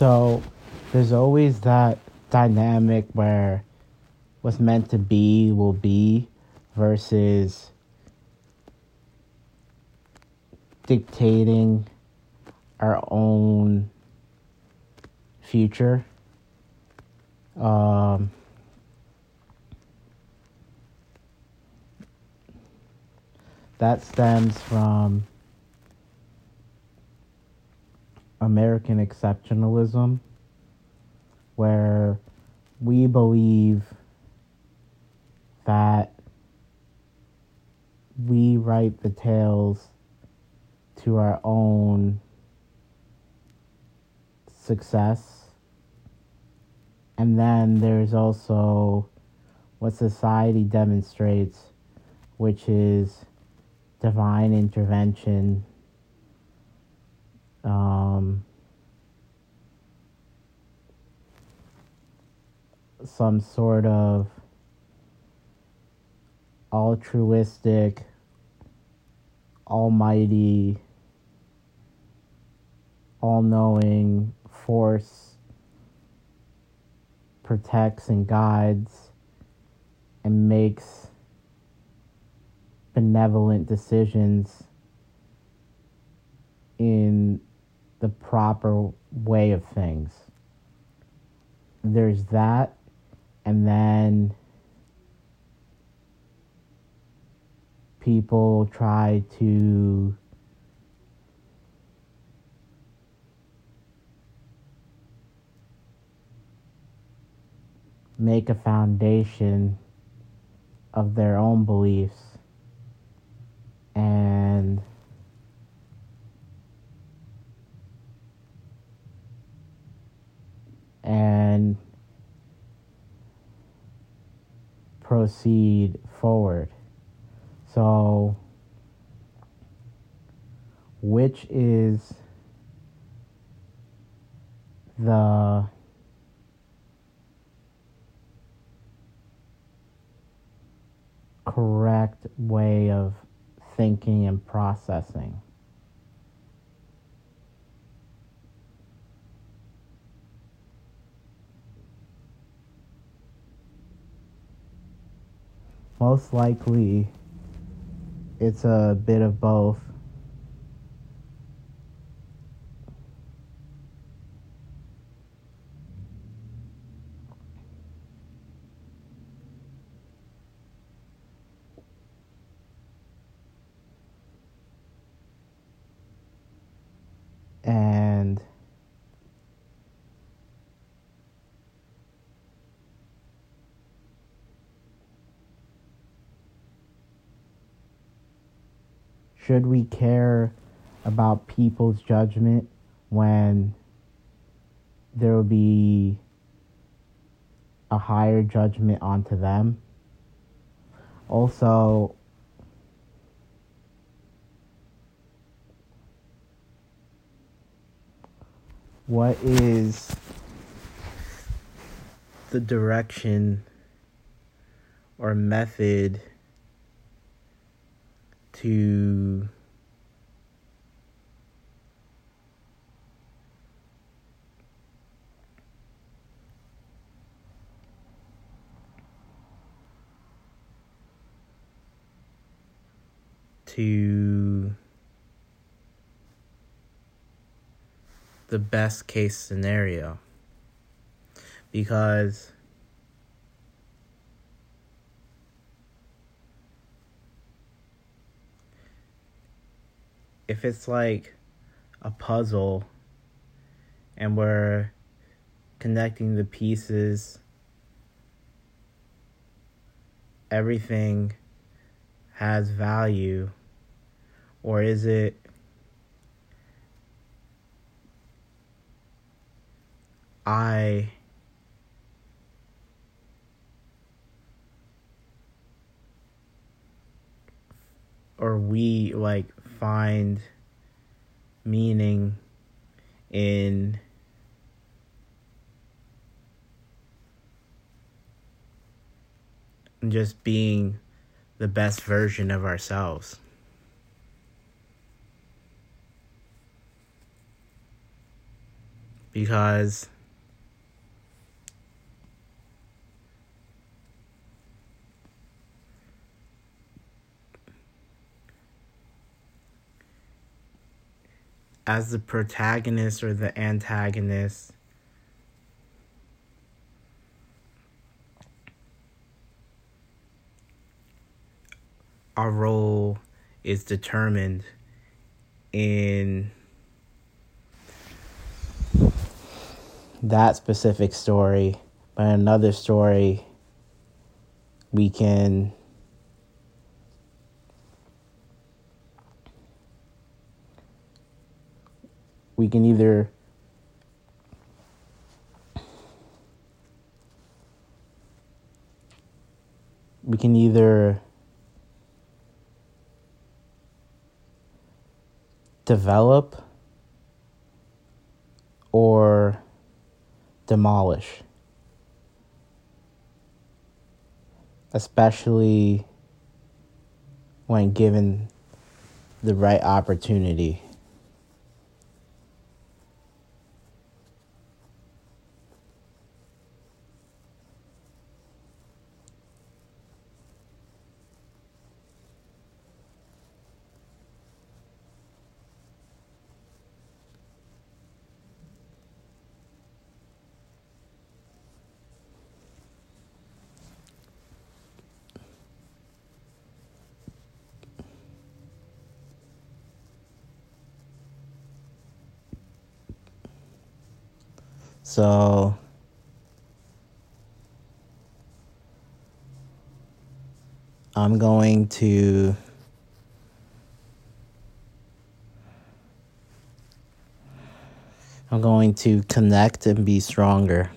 So there's always that dynamic where what's meant to be will be versus dictating our own future. Um, that stems from American exceptionalism, where we believe that we write the tales to our own success. And then there's also what society demonstrates, which is divine intervention, um, some sort of altruistic, almighty, all knowing force protects and guides and makes benevolent decisions in the proper way of things. There's that, and then people try to make a foundation of their own beliefs and and proceed forward. So, which is the correct way of thinking and processing? Most likely, it's a bit of both. And should we care about people's judgment when there will be a higher judgment onto them? Also, what is the direction or method to to the best case scenario. Because if it's like a puzzle and we're connecting the pieces everything has value or is it I or we like find meaning in just being the best version of ourselves. because as the protagonist or the antagonist. Our role is determined in that specific story, but in another story, we can we can either we can either develop or demolish. Especially when given the right opportunity. So I'm going to I'm going to connect and be stronger.